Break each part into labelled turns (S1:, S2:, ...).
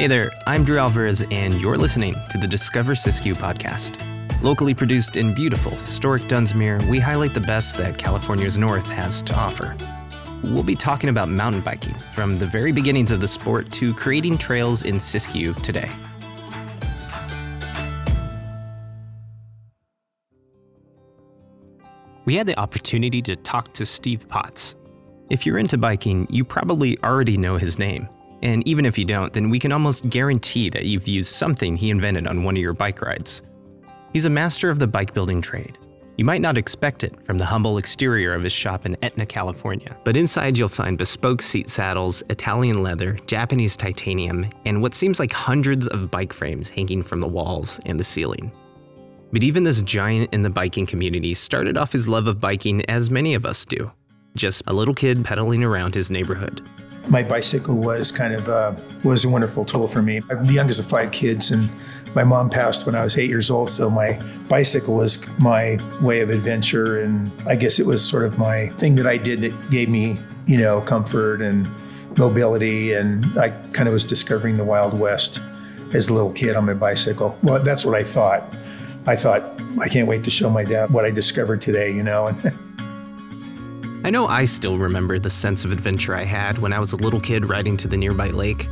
S1: Hey there, I'm Drew Alvarez, and you're listening to the Discover Siskiyou podcast. Locally produced in beautiful, historic Dunsmuir, we highlight the best that California's North has to offer. We'll be talking about mountain biking, from the very beginnings of the sport to creating trails in Siskiyou today. We had the opportunity to talk to Steve Potts. If you're into biking, you probably already know his name. And even if you don't, then we can almost guarantee that you've used something he invented on one of your bike rides. He's a master of the bike building trade. You might not expect it from the humble exterior of his shop in Etna, California, but inside you'll find bespoke seat saddles, Italian leather, Japanese titanium, and what seems like hundreds of bike frames hanging from the walls and the ceiling. But even this giant in the biking community started off his love of biking as many of us do just a little kid pedaling around his neighborhood.
S2: My bicycle was kind of uh, was a wonderful tool for me. I'm the youngest of five kids, and my mom passed when I was eight years old. So my bicycle was my way of adventure, and I guess it was sort of my thing that I did that gave me, you know, comfort and mobility. And I kind of was discovering the Wild West as a little kid on my bicycle. Well, that's what I thought. I thought I can't wait to show my dad what I discovered today, you know.
S1: I know I still remember the sense of adventure I had when I was a little kid riding to the nearby lake.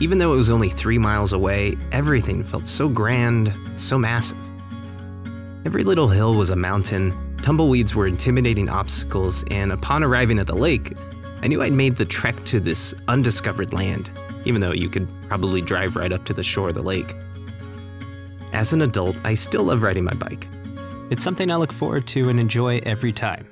S1: Even though it was only three miles away, everything felt so grand, so massive. Every little hill was a mountain, tumbleweeds were intimidating obstacles, and upon arriving at the lake, I knew I'd made the trek to this undiscovered land, even though you could probably drive right up to the shore of the lake. As an adult, I still love riding my bike. It's something I look forward to and enjoy every time.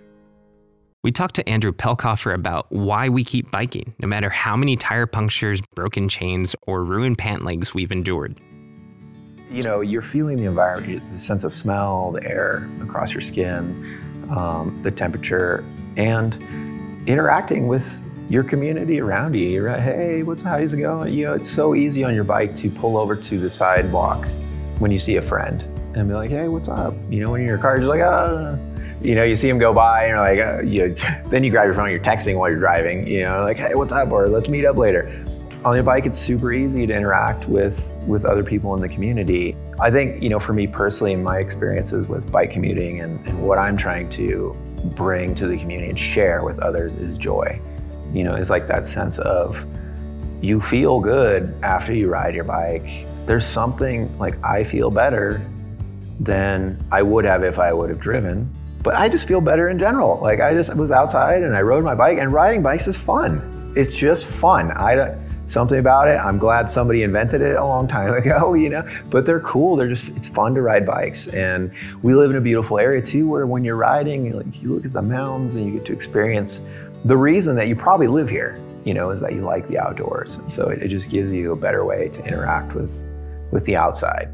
S1: We talked to Andrew Pelkoffer about why we keep biking, no matter how many tire punctures, broken chains, or ruined pant legs we've endured.
S3: You know, you're feeling the environment, the sense of smell, the air across your skin, um, the temperature, and interacting with your community around you. You're like, hey, what's how's it going? You know, it's so easy on your bike to pull over to the sidewalk when you see a friend and be like, hey, what's up? You know, when you're in your car, you're like, ah you know, you see them go by and you're like, uh, you, then you grab your phone, you're texting while you're driving, you know, like, hey, what's up? Or let's meet up later. On your bike, it's super easy to interact with with other people in the community. I think, you know, for me personally, my experiences with bike commuting and, and what I'm trying to bring to the community and share with others is joy. You know, it's like that sense of you feel good after you ride your bike. There's something like I feel better than I would have if I would have driven but I just feel better in general. Like I just was outside and I rode my bike, and riding bikes is fun. It's just fun. I don't something about it. I'm glad somebody invented it a long time ago, you know. But they're cool. They're just it's fun to ride bikes, and we live in a beautiful area too, where when you're riding, like you look at the mountains and you get to experience the reason that you probably live here. You know, is that you like the outdoors, and so it, it just gives you a better way to interact with with the outside.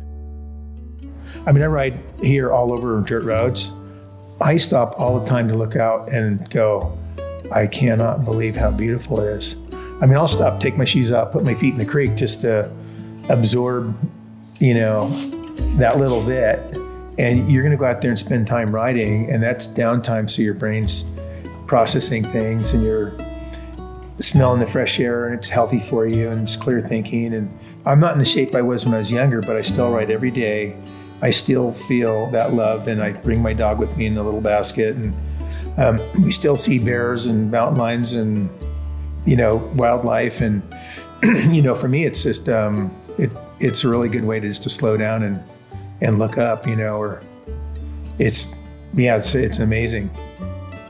S2: I mean, I ride here all over dirt roads I stop all the time to look out and go, I cannot believe how beautiful it is. I mean, I'll stop, take my shoes off, put my feet in the creek just to absorb, you know, that little bit. And you're going to go out there and spend time riding, and that's downtime. So your brain's processing things and you're smelling the fresh air, and it's healthy for you, and it's clear thinking. And I'm not in the shape I was when I was younger, but I still ride every day I still feel that love, and I bring my dog with me in the little basket, and um, we still see bears and mountain lions and you know wildlife, and you know for me it's just um, it it's a really good way to just to slow down and and look up, you know, or it's yeah it's it's amazing.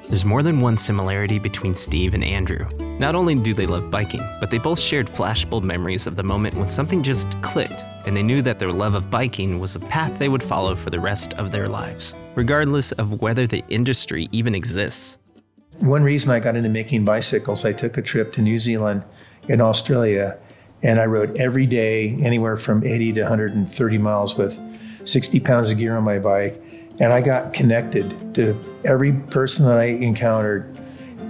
S1: There's more than one similarity between Steve and Andrew. Not only do they love biking, but they both shared flashbulb memories of the moment when something just clicked and they knew that their love of biking was a path they would follow for the rest of their lives, regardless of whether the industry even exists.
S2: One reason I got into making bicycles, I took a trip to New Zealand and Australia, and I rode every day anywhere from 80 to 130 miles with 60 pounds of gear on my bike. And I got connected to every person that I encountered,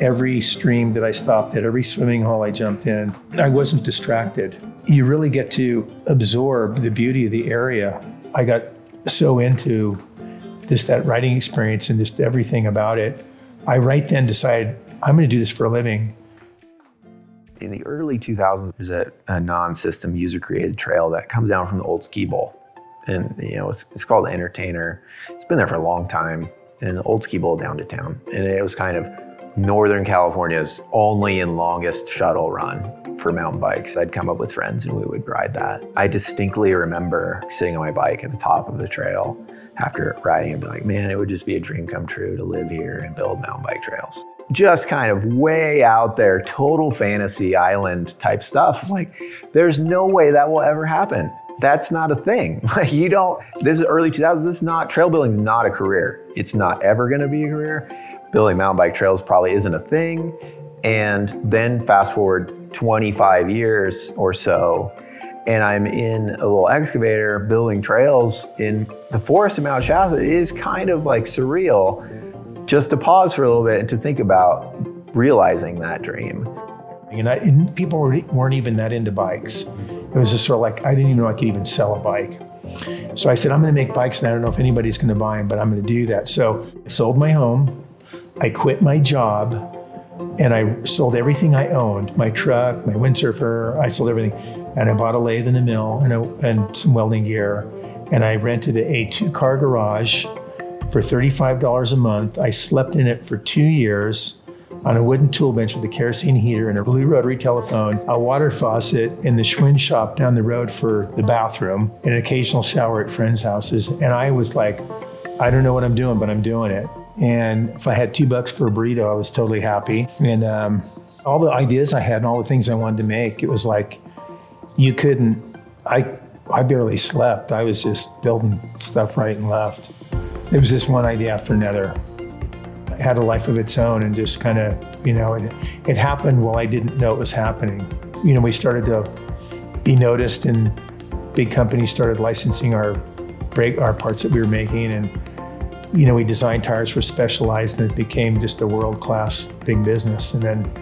S2: every stream that I stopped at, every swimming hole I jumped in. I wasn't distracted. You really get to absorb the beauty of the area. I got so into this that writing experience and just everything about it. I right then decided I'm going to do this for a living.
S3: In the early 2000s, there's a, a non-system user-created trail that comes down from the old ski bowl. And you know, it's, it's called Entertainer. It's been there for a long time. And the old ski bowl down to town. And it was kind of Northern California's only and longest shuttle run for mountain bikes. I'd come up with friends and we would ride that. I distinctly remember sitting on my bike at the top of the trail after riding and be like, man, it would just be a dream come true to live here and build mountain bike trails. Just kind of way out there, total fantasy island type stuff. Like, there's no way that will ever happen. That's not a thing. Like, you don't, this is early 2000s, this is not, trail building is not a career. It's not ever gonna be a career. Building mountain bike trails probably isn't a thing. And then fast forward 25 years or so, and I'm in a little excavator building trails in the forest of Mount Shasta, it is kind of like surreal just to pause for a little bit and to think about realizing that dream.
S2: I, and people weren't even that into bikes. It was just sort of like, I didn't even know I could even sell a bike. So I said, I'm going to make bikes and I don't know if anybody's going to buy them, but I'm going to do that. So I sold my home, I quit my job, and I sold everything I owned my truck, my windsurfer, I sold everything and I bought a lathe and a mill and, a, and some welding gear. And I rented a two car garage for $35 a month. I slept in it for two years on a wooden tool bench with a kerosene heater and a blue rotary telephone, a water faucet in the Schwinn shop down the road for the bathroom, and an occasional shower at friends' houses. And I was like, I don't know what I'm doing, but I'm doing it. And if I had two bucks for a burrito, I was totally happy. And um, all the ideas I had and all the things I wanted to make, it was like you couldn't. I I barely slept. I was just building stuff right and left. It was just one idea after another. It had a life of its own, and just kind of you know it, it happened while I didn't know it was happening. You know, we started to be noticed, and big companies started licensing our brake our parts that we were making, and you know we designed tires for Specialized, and it became just a world class big business. And then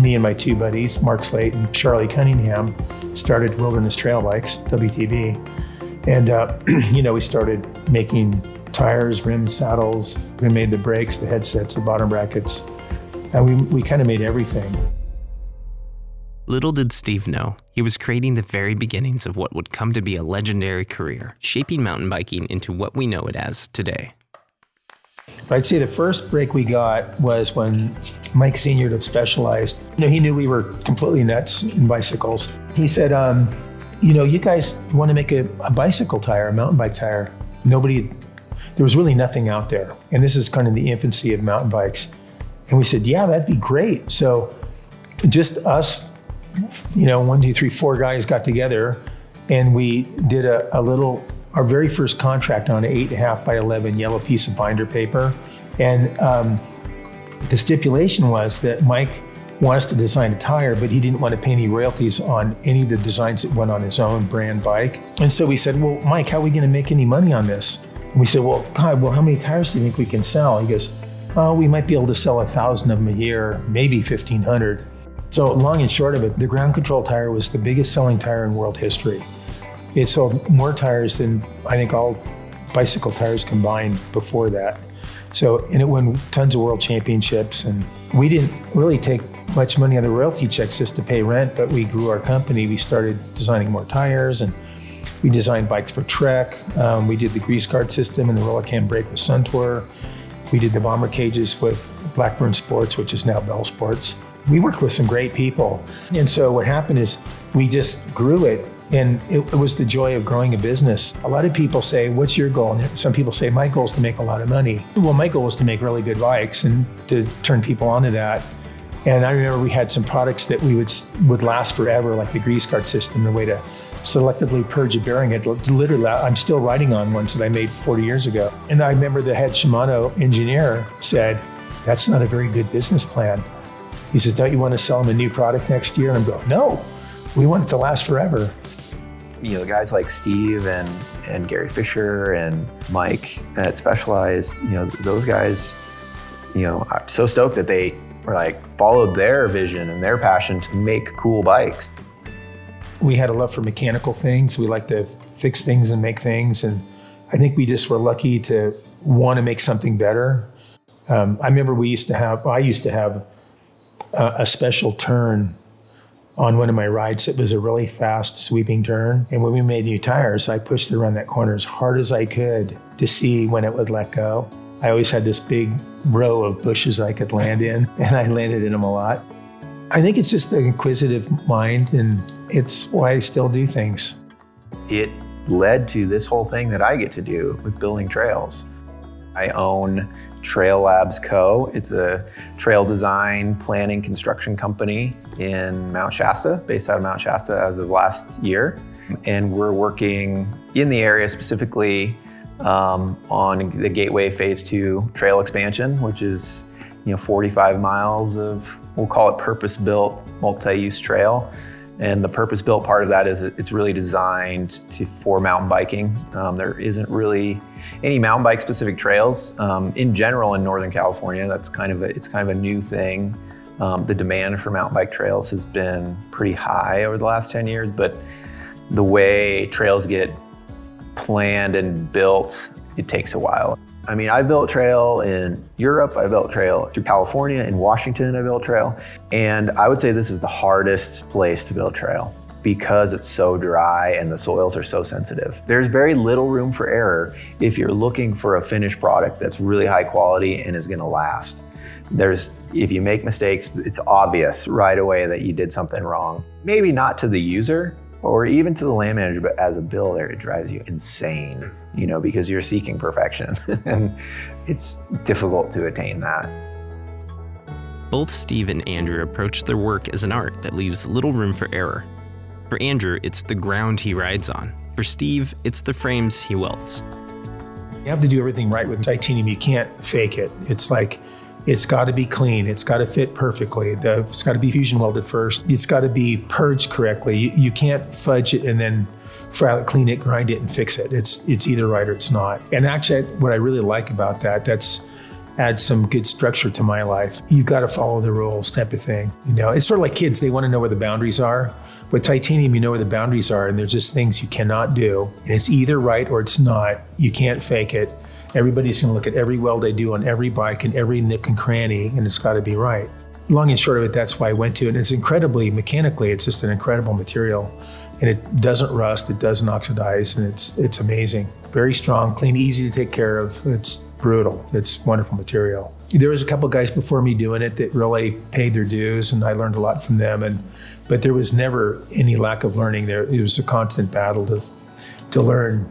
S2: me and my two buddies, Mark Slate and Charlie Cunningham, started Wilderness Trail Bikes, WTB. And, uh, you know, we started making tires, rims, saddles. We made the brakes, the headsets, the bottom brackets. And we, we kind of made everything.
S1: Little did Steve know, he was creating the very beginnings of what would come to be a legendary career, shaping mountain biking into what we know it as today.
S2: I'd say the first break we got was when Mike Sinyard of Specialized. You know, he knew we were completely nuts in bicycles. He said, um, "You know, you guys want to make a, a bicycle tire, a mountain bike tire. Nobody, there was really nothing out there, and this is kind of the infancy of mountain bikes." And we said, "Yeah, that'd be great." So, just us, you know, one, two, three, four guys got together, and we did a, a little our very first contract on an eight and a half by 11 yellow piece of binder paper. And um, the stipulation was that Mike wanted to design a tire, but he didn't want to pay any royalties on any of the designs that went on his own brand bike. And so we said, Well, Mike, how are we going to make any money on this? And we said, Well, God, well, how many tires do you think we can sell? He goes, Oh, we might be able to sell a thousand of them a year, maybe 1,500. So, long and short of it, the ground control tire was the biggest selling tire in world history. It sold more tires than I think all bicycle tires combined before that. So, and it won tons of world championships. And we didn't really take much money on the royalty checks just to pay rent, but we grew our company. We started designing more tires and we designed bikes for Trek. Um, we did the grease guard system and the roller cam brake with Suntour. We did the bomber cages with Blackburn Sports, which is now Bell Sports. We worked with some great people. And so what happened is we just grew it and it, it, was the joy of growing a business. A lot of people say, What's your goal? And some people say, My goal is to make a lot of money. Well, my goal was to make really good bikes and to turn people onto that. And I remember we had some products that we would would last forever, like the grease guard system, the way to selectively purge a bearing. It literally, I'm still riding on ones that I made 40 years ago. And I remember the head Shimano engineer said, That's not a very good business plan. He says, Don't you want to sell them a new product next year? And I'm going, No, we want it to last forever
S3: you know, guys like Steve and, and Gary Fisher and Mike at Specialized, you know, those guys, you know, I'm so stoked that they were like followed their vision and their passion to make cool bikes.
S2: We had a love for mechanical things. We like to fix things and make things. And I think we just were lucky to want to make something better. Um, I remember we used to have, I used to have a, a special turn on one of my rides. It was a really fast sweeping turn. And when we made new tires, I pushed around that corner as hard as I could to see when it would let go. I always had this big row of bushes I could land in, and I landed in them a lot. I think it's just the inquisitive mind, and it's why I still do things.
S3: It led to this whole thing that I get to do with building trails. I own Trail Labs Co. It's a trail design, planning, construction company in Mount Shasta, based out of Mount Shasta as of last year. And we're working in the area specifically um, on the Gateway Phase 2 trail expansion, which is you know 45 miles of we'll call it purpose-built multi-use trail and the purpose-built part of that is it's really designed to, for mountain biking. Um, there isn't really any mountain bike specific trails um, in general in Northern California. That's kind of a, it's kind of a new thing. Um, the demand for mountain bike trails has been pretty high over the last 10 years, but the way trails get planned and built, it takes a while. I mean, I built trail in Europe, I built trail through California, in Washington, I built trail. And I would say this is the hardest place to build trail because it's so dry and the soils are so sensitive. There's very little room for error if you're looking for a finished product that's really high quality and is gonna last. There's, if you make mistakes, it's obvious right away that you did something wrong. Maybe not to the user, or even to the land manager, but as a builder, it drives you insane, you know, because you're seeking perfection and it's difficult to attain that.
S1: Both Steve and Andrew approach their work as an art that leaves little room for error. For Andrew, it's the ground he rides on. For Steve, it's the frames he welds.
S2: You have to do everything right with titanium. You can't fake it. It's like it's got to be clean. It's got to fit perfectly. The, it's got to be fusion welded first. It's got to be purged correctly. You, you can't fudge it and then clean it, grind it, and fix it. It's it's either right or it's not. And actually, what I really like about that, that's adds some good structure to my life. You've got to follow the rules, type of thing. You know, it's sort of like kids; they want to know where the boundaries are. With titanium, you know where the boundaries are, and there's just things you cannot do. And it's either right or it's not. You can't fake it. Everybody's going to look at every weld they do on every bike and every nick and cranny, and it's got to be right. Long and short of it, that's why I went to it. And it's incredibly mechanically, it's just an incredible material, and it doesn't rust, it doesn't oxidize, and it's it's amazing. Very strong, clean, easy to take care of. It's brutal. It's wonderful material. There was a couple guys before me doing it that really paid their dues, and I learned a lot from them. And but there was never any lack of learning. There, it was a constant battle to to learn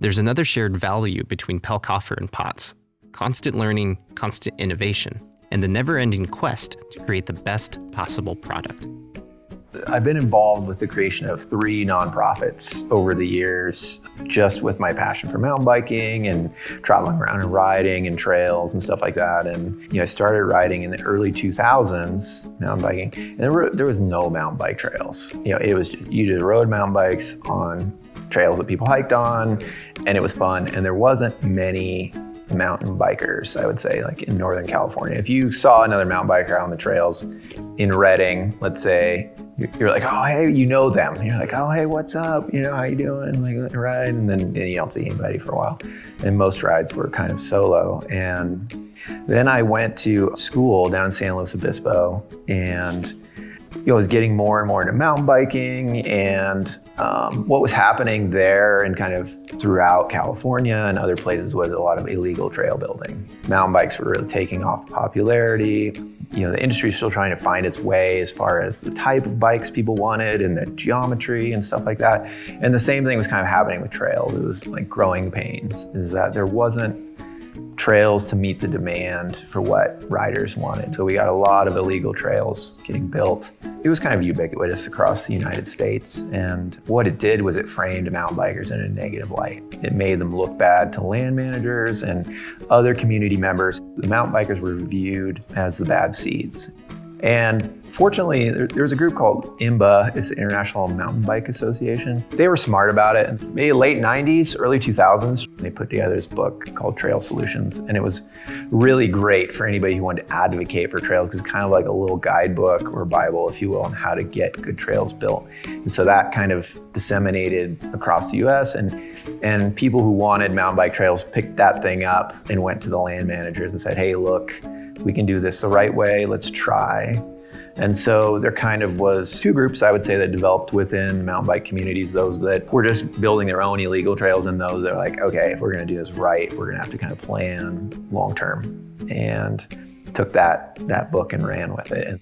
S1: there's another shared value between Pelkoffer and Potts constant learning, constant innovation, and the never ending quest to create the best possible product.
S3: I've been involved with the creation of three nonprofits over the years, just with my passion for mountain biking and traveling around and riding and trails and stuff like that. And you know, I started riding in the early 2000s, mountain biking, and there, were, there was no mountain bike trails. You know, it was you did road mountain bikes on trails that people hiked on, and it was fun. And there wasn't many mountain bikers, I would say, like in Northern California. If you saw another mountain biker on the trails in Redding, let's say, you're like, oh, hey, you know them. You're like, oh, hey, what's up? You know, how you doing? Like, ride. And then you don't see anybody for a while. And most rides were kind of solo. And then I went to school down in San Luis Obispo and you know, was getting more and more into mountain biking and um, what was happening there and kind of throughout California and other places was a lot of illegal trail building. Mountain bikes were really taking off popularity. You know, the industry is still trying to find its way as far as the type of bikes people wanted and the geometry and stuff like that. And the same thing was kind of happening with trails. It was like growing pains, is that there wasn't trails to meet the demand for what riders wanted. So we got a lot of illegal trails getting built. It was kind of ubiquitous across the United States. And what it did was it framed mountain bikers in a negative light. It made them look bad to land managers and other community members. The mountain bikers were viewed as the bad seeds. And fortunately, there, there, was a group called IMBA, it's the International Mountain Bike Association. They were smart about it. Maybe late 90s, early 2000s, they put together this book called Trail Solutions. And it was really great for anybody who wanted to advocate for trails because it's kind of like a little guidebook or Bible, if you will, on how to get good trails built. And so that kind of disseminated across the US. And, and people who wanted mountain bike trails picked that thing up and went to the land managers and said, hey, look, we can do this the right way. Let's try. And so there kind of was two groups I would say that developed within mountain bike communities, those that were just building their own illegal trails and those that are like, okay, if we're gonna do this right, we're gonna have to kind of plan long term. And took that that book and ran with it.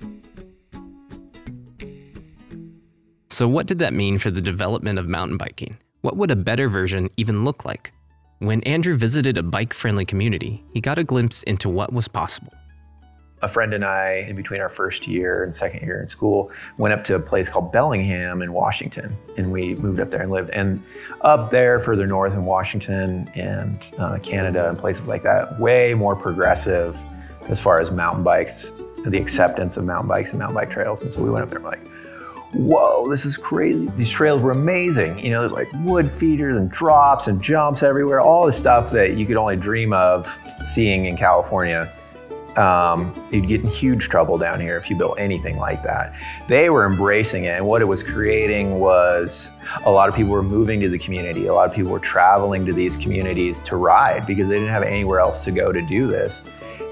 S1: So what did that mean for the development of mountain biking? What would a better version even look like? When Andrew visited a bike friendly community, he got a glimpse into what was possible.
S3: A friend and I, in between our first year and second year in school, went up to a place called Bellingham in Washington, and we moved up there and lived. And up there, further north in Washington and uh, Canada and places like that, way more progressive as far as mountain bikes, the acceptance of mountain bikes and mountain bike trails. And so we went up there and we're like, whoa, this is crazy. These trails were amazing. You know, there's like wood feeders and drops and jumps everywhere, all the stuff that you could only dream of seeing in California. Um, you'd get in huge trouble down here if you built anything like that. They were embracing it, and what it was creating was a lot of people were moving to the community. A lot of people were traveling to these communities to ride because they didn't have anywhere else to go to do this.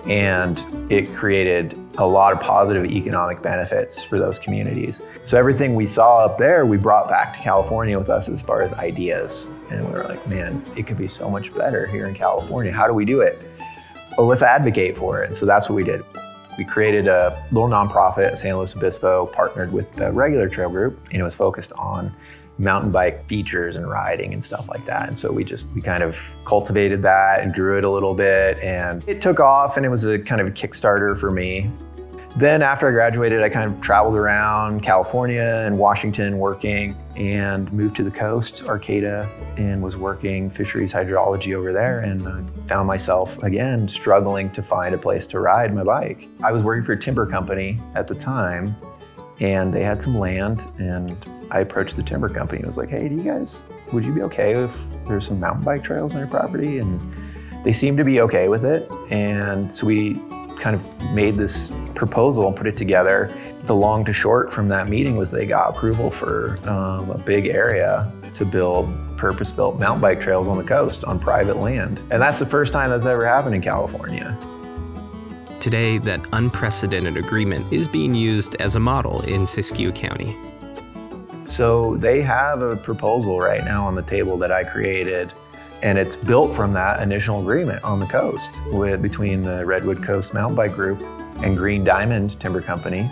S3: And it created a lot of positive economic benefits for those communities. So everything we saw up there, we brought back to California with us as far as ideas. And we were like, man, it could be so much better here in California. How do we do it? Well, let's advocate for it. And so that's what we did. We created a little nonprofit, San Luis Obispo, partnered with the regular trail group, and it was focused on mountain bike features and riding and stuff like that. And so we just we kind of cultivated that and grew it a little bit and it took off and it was a kind of a kickstarter for me. Then after I graduated, I kind of traveled around California and Washington working and moved to the coast, Arcata, and was working fisheries hydrology over there and uh, found myself again struggling to find a place to ride my bike. I was working for a timber company at the time and they had some land and I approached the timber company and was like, hey, do you guys, would you be okay if there's some mountain bike trails on your property? And they seemed to be okay with it. And so we kind of made this proposal and put it together. The long to short from that meeting was they got approval for um, a big area to build purpose built mountain bike trails on the coast on private land. And that's the first time that's ever happened in California.
S1: Today, that unprecedented agreement is being used as a model in Siskiyou County.
S3: So they have a proposal right now on the table that I created, and it's built from that initial agreement on the coast with between the Redwood Coast Mountain Bike Group and Green Diamond Timber Company.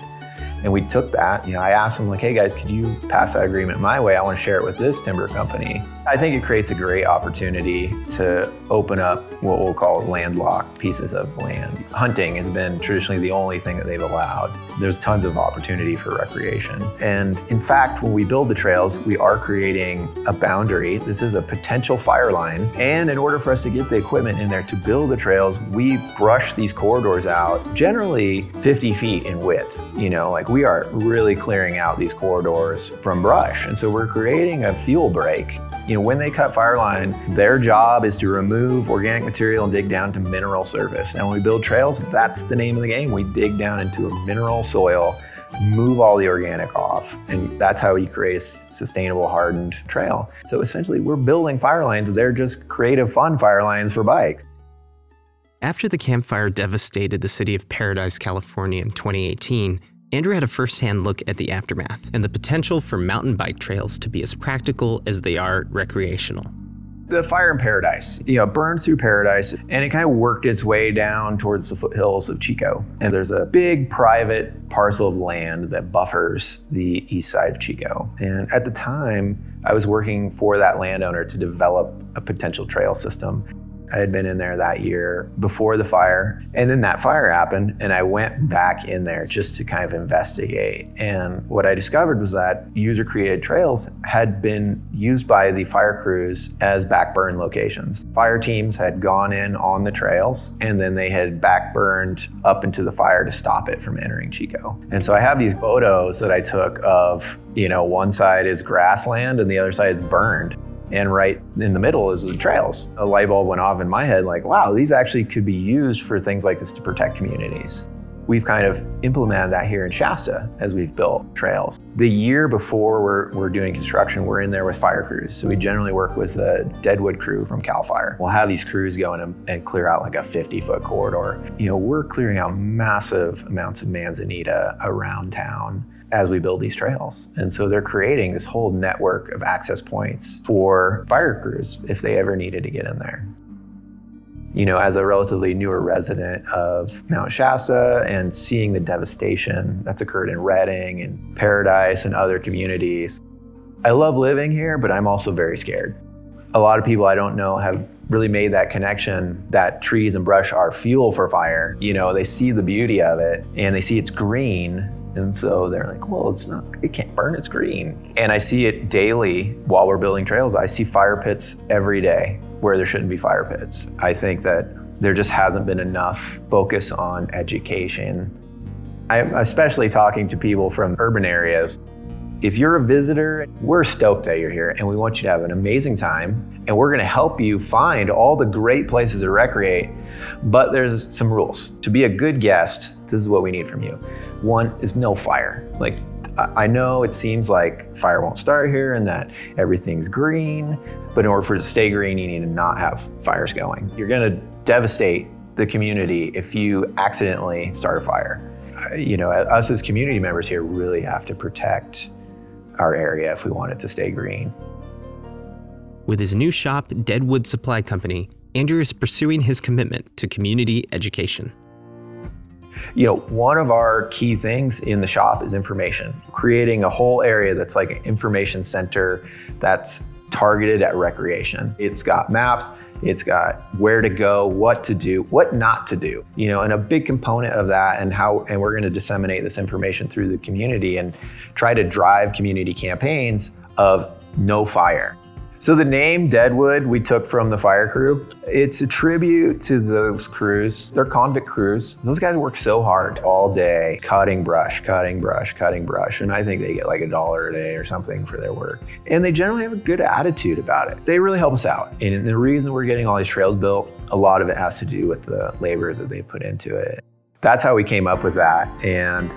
S3: And we took that, you know, I asked them like, hey guys, could you pass that agreement my way? I want to share it with this timber company. I think it creates a great opportunity to open up what we'll call landlocked pieces of land. Hunting has been traditionally the only thing that they've allowed. There's tons of opportunity for recreation. And in fact, when we build the trails, we are creating a boundary. This is a potential fire line. And in order for us to get the equipment in there to build the trails, we brush these corridors out generally 50 feet in width. You know, like we are really clearing out these corridors from brush. And so we're creating a fuel break you know, when they cut fire line, their job is to remove organic material and dig down to mineral surface. And when we build trails, that's the name of the game. We dig down into a mineral soil, move all the organic off, and that's how you create a sustainable, hardened trail. So essentially, we're building fire lines. They're just creative, fun fire lines for bikes.
S1: After the Camp Fire devastated the city of Paradise, California in 2018, Andrew had a firsthand look at the aftermath and the potential for mountain bike trails to be as practical as they are recreational.
S3: The fire in Paradise, you know, burned through Paradise and it kind of worked its way down towards the foothills of Chico. And there's a big private parcel of land that buffers the east side of Chico. And at the time, I was working for that landowner to develop a potential trail system. I had been in there that year before the fire. And then that fire happened, and I went back in there just to kind of investigate. And what I discovered was that user created trails had been used by the fire crews as backburn locations. Fire teams had gone in on the trails, and then they had backburned up into the fire to stop it from entering Chico. And so I have these photos that I took of, you know, one side is grassland and the other side is burned and right in the middle is the trails. A light bulb went off in my head like, wow, these actually could be used for things like this to protect communities. we've kind of implemented that here in Shasta as we've built trails. The year before we're, we're doing construction, we're in there with fire crews. So we generally work with a Deadwood crew from CAL FIRE. We'll have these crews go in and, and clear out like a 50 foot corridor. You know, we're clearing out massive amounts of manzanita around town as we build these trails. And so they're creating this whole network of access points for fire crews if they ever needed to get in there you know, as a relatively newer resident of Mount Shasta and seeing the devastation that's occurred in Redding and Paradise and other communities, I love living here, but I'm also very scared. A lot of people I don't know have really made that connection that trees and brush are fuel for fire. You know, they see the beauty of it and they see it's green and so they're like, well, it's not, it can't burn, it's green. And I see it daily while we're building trails. I see fire pits every day where there shouldn't be fire pits. I think that there just hasn't been enough focus on education. I'm especially talking to people from urban areas. If you're a visitor, we're stoked that you're here and we want you to have an amazing time. And we're gonna help you find all the great places to recreate. But there's some rules. To be a good guest, this is what we need from you. One is no fire. Like, I know it seems like fire won't start here and that everything's green, but in order for it to stay green, you need to not have fires going. You're gonna devastate the community if you accidentally start a fire. You know, us as community members here really have to protect our area if we want it to stay green.
S1: With his new shop, Deadwood Supply Company, Andrew is pursuing his commitment to community education.
S3: You know, one of our key things in the shop is information. Creating a whole area that's like an information center that's targeted at recreation. It's got maps, it's got where to go, what to do, what not to do. You know, and a big component of that and how and we're going to disseminate this information through the community and try to drive community campaigns of no fire. So the name Deadwood we took from the fire crew. It's a tribute to those crews. They're convict crews. Those guys work so hard all day, cutting brush, cutting brush, cutting brush, and I think they get like a dollar a day or something for their work. And they generally have a good attitude about it. They really help us out. And the reason we're getting all these trails built, a lot of it has to do with the labor that they put into it. That's how we came up with that. And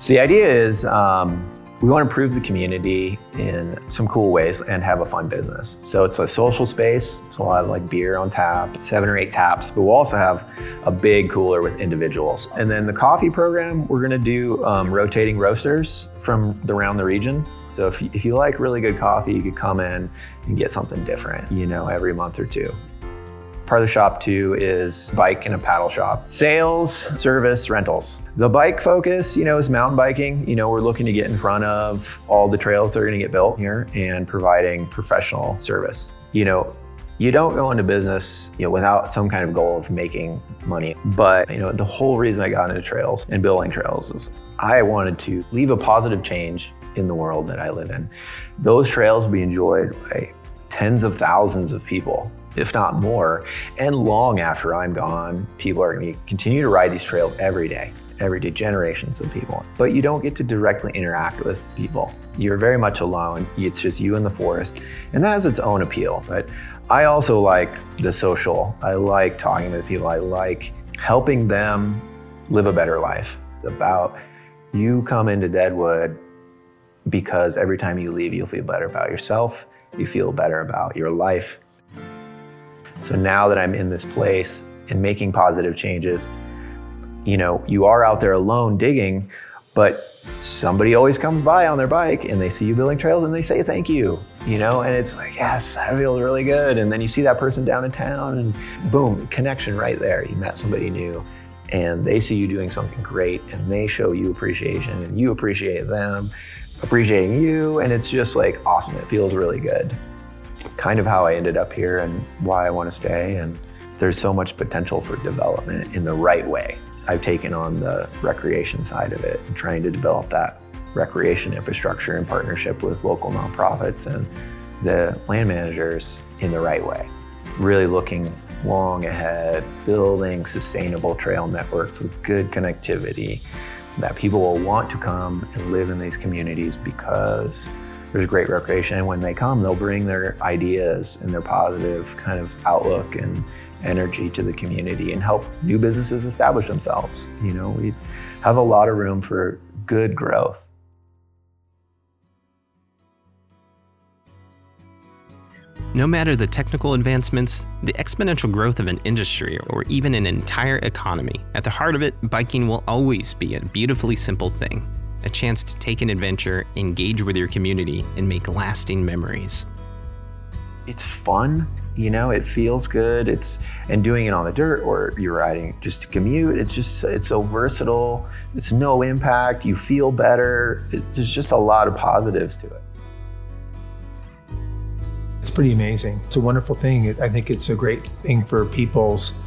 S3: so the idea is. Um, we want to improve the community in some cool ways and have a fun business. So it's a social space. So we'll have like beer on tap, seven or eight taps, but we'll also have a big cooler with individuals. And then the coffee program, we're going to do um, rotating roasters from around the region. So if if you like really good coffee, you could come in and get something different, you know, every month or two. Part of the shop too is bike and a paddle shop. Sales, service, rentals. The bike focus, you know, is mountain biking. You know, we're looking to get in front of all the trails that are going to get built here and providing professional service. You know, you don't go into business you know, without some kind of goal of making money. But you know, the whole reason I got into trails and building trails is I wanted to leave a positive change in the world that I live in. Those trails will be enjoyed by tens of thousands of people if not more. And long after I'm gone, people are going to continue to ride these trails every day, every day, generations of people. But you don't get to directly interact with people. You're very much alone. It's just you in the forest. And that has its own appeal. But I also like the social. I like talking with people. I like helping them live a better life. It's about you come into Deadwood because every time you leave, you'll feel better about yourself. You feel better about your life so now that I'm in this place and making positive changes, you know, you are out there alone digging, but somebody always comes by on their bike and they see you building trails and they say thank you, you know, and it's like, yes, that feels really good. And then you see that person down in town and boom, connection right there. You met somebody new and they see you doing something great and they show you appreciation and you appreciate them appreciating you. And it's just like awesome. It feels really good kind of how I ended up here and why I want to stay. And there's so much potential for development in the right way. I've taken on the recreation side of it and trying to develop that recreation infrastructure in partnership with local nonprofits and the land managers in the right way. Really looking long ahead, building sustainable trail networks with good connectivity that people will want to come and live in these communities because there's great recreation. And when they come, they'll bring their ideas and their positive kind of outlook and energy to the community and help new businesses establish themselves. You know, we have a lot of room for good growth.
S1: No matter the technical advancements, the exponential growth of an industry, or even an entire economy, at the heart of it, biking will always be a beautifully simple thing a chance to take an adventure, engage with your community, and make lasting memories.
S3: It's fun, you know, it feels good. It's and doing it on the dirt or you're riding just to commute, it's just it's so versatile. It's no impact, you feel better. It, there's just a lot of positives to it.
S2: It's pretty amazing. It's a wonderful thing. I think it's a great thing for people's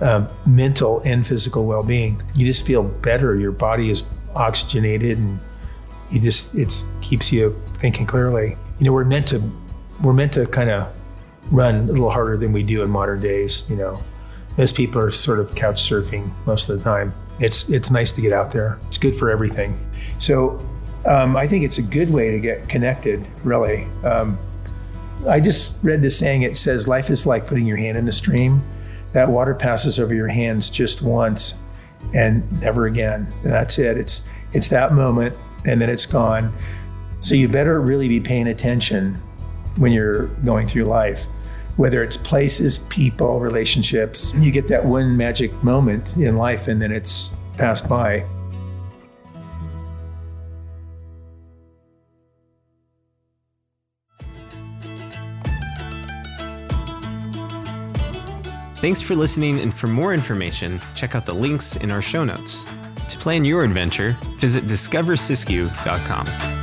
S2: um, mental and physical well-being. You just feel better. Your body is oxygenated, and you just it keeps you thinking clearly. You know, we're meant to we're meant to kind of run a little harder than we do in modern days. You know, most people are sort of couch surfing most of the time. It's it's nice to get out there. It's good for everything. So um, I think it's a good way to get connected. Really. Um, I just read this saying. It says, "Life is like putting your hand in the stream. That water passes over your hands just once, and never again. And that's it. It's it's that moment, and then it's gone. So you better really be paying attention when you're going through life, whether it's places, people, relationships. You get that one magic moment in life, and then it's passed by.
S1: Thanks for listening, and for more information, check out the links in our show notes. To plan your adventure, visit discoversiskiyou.com.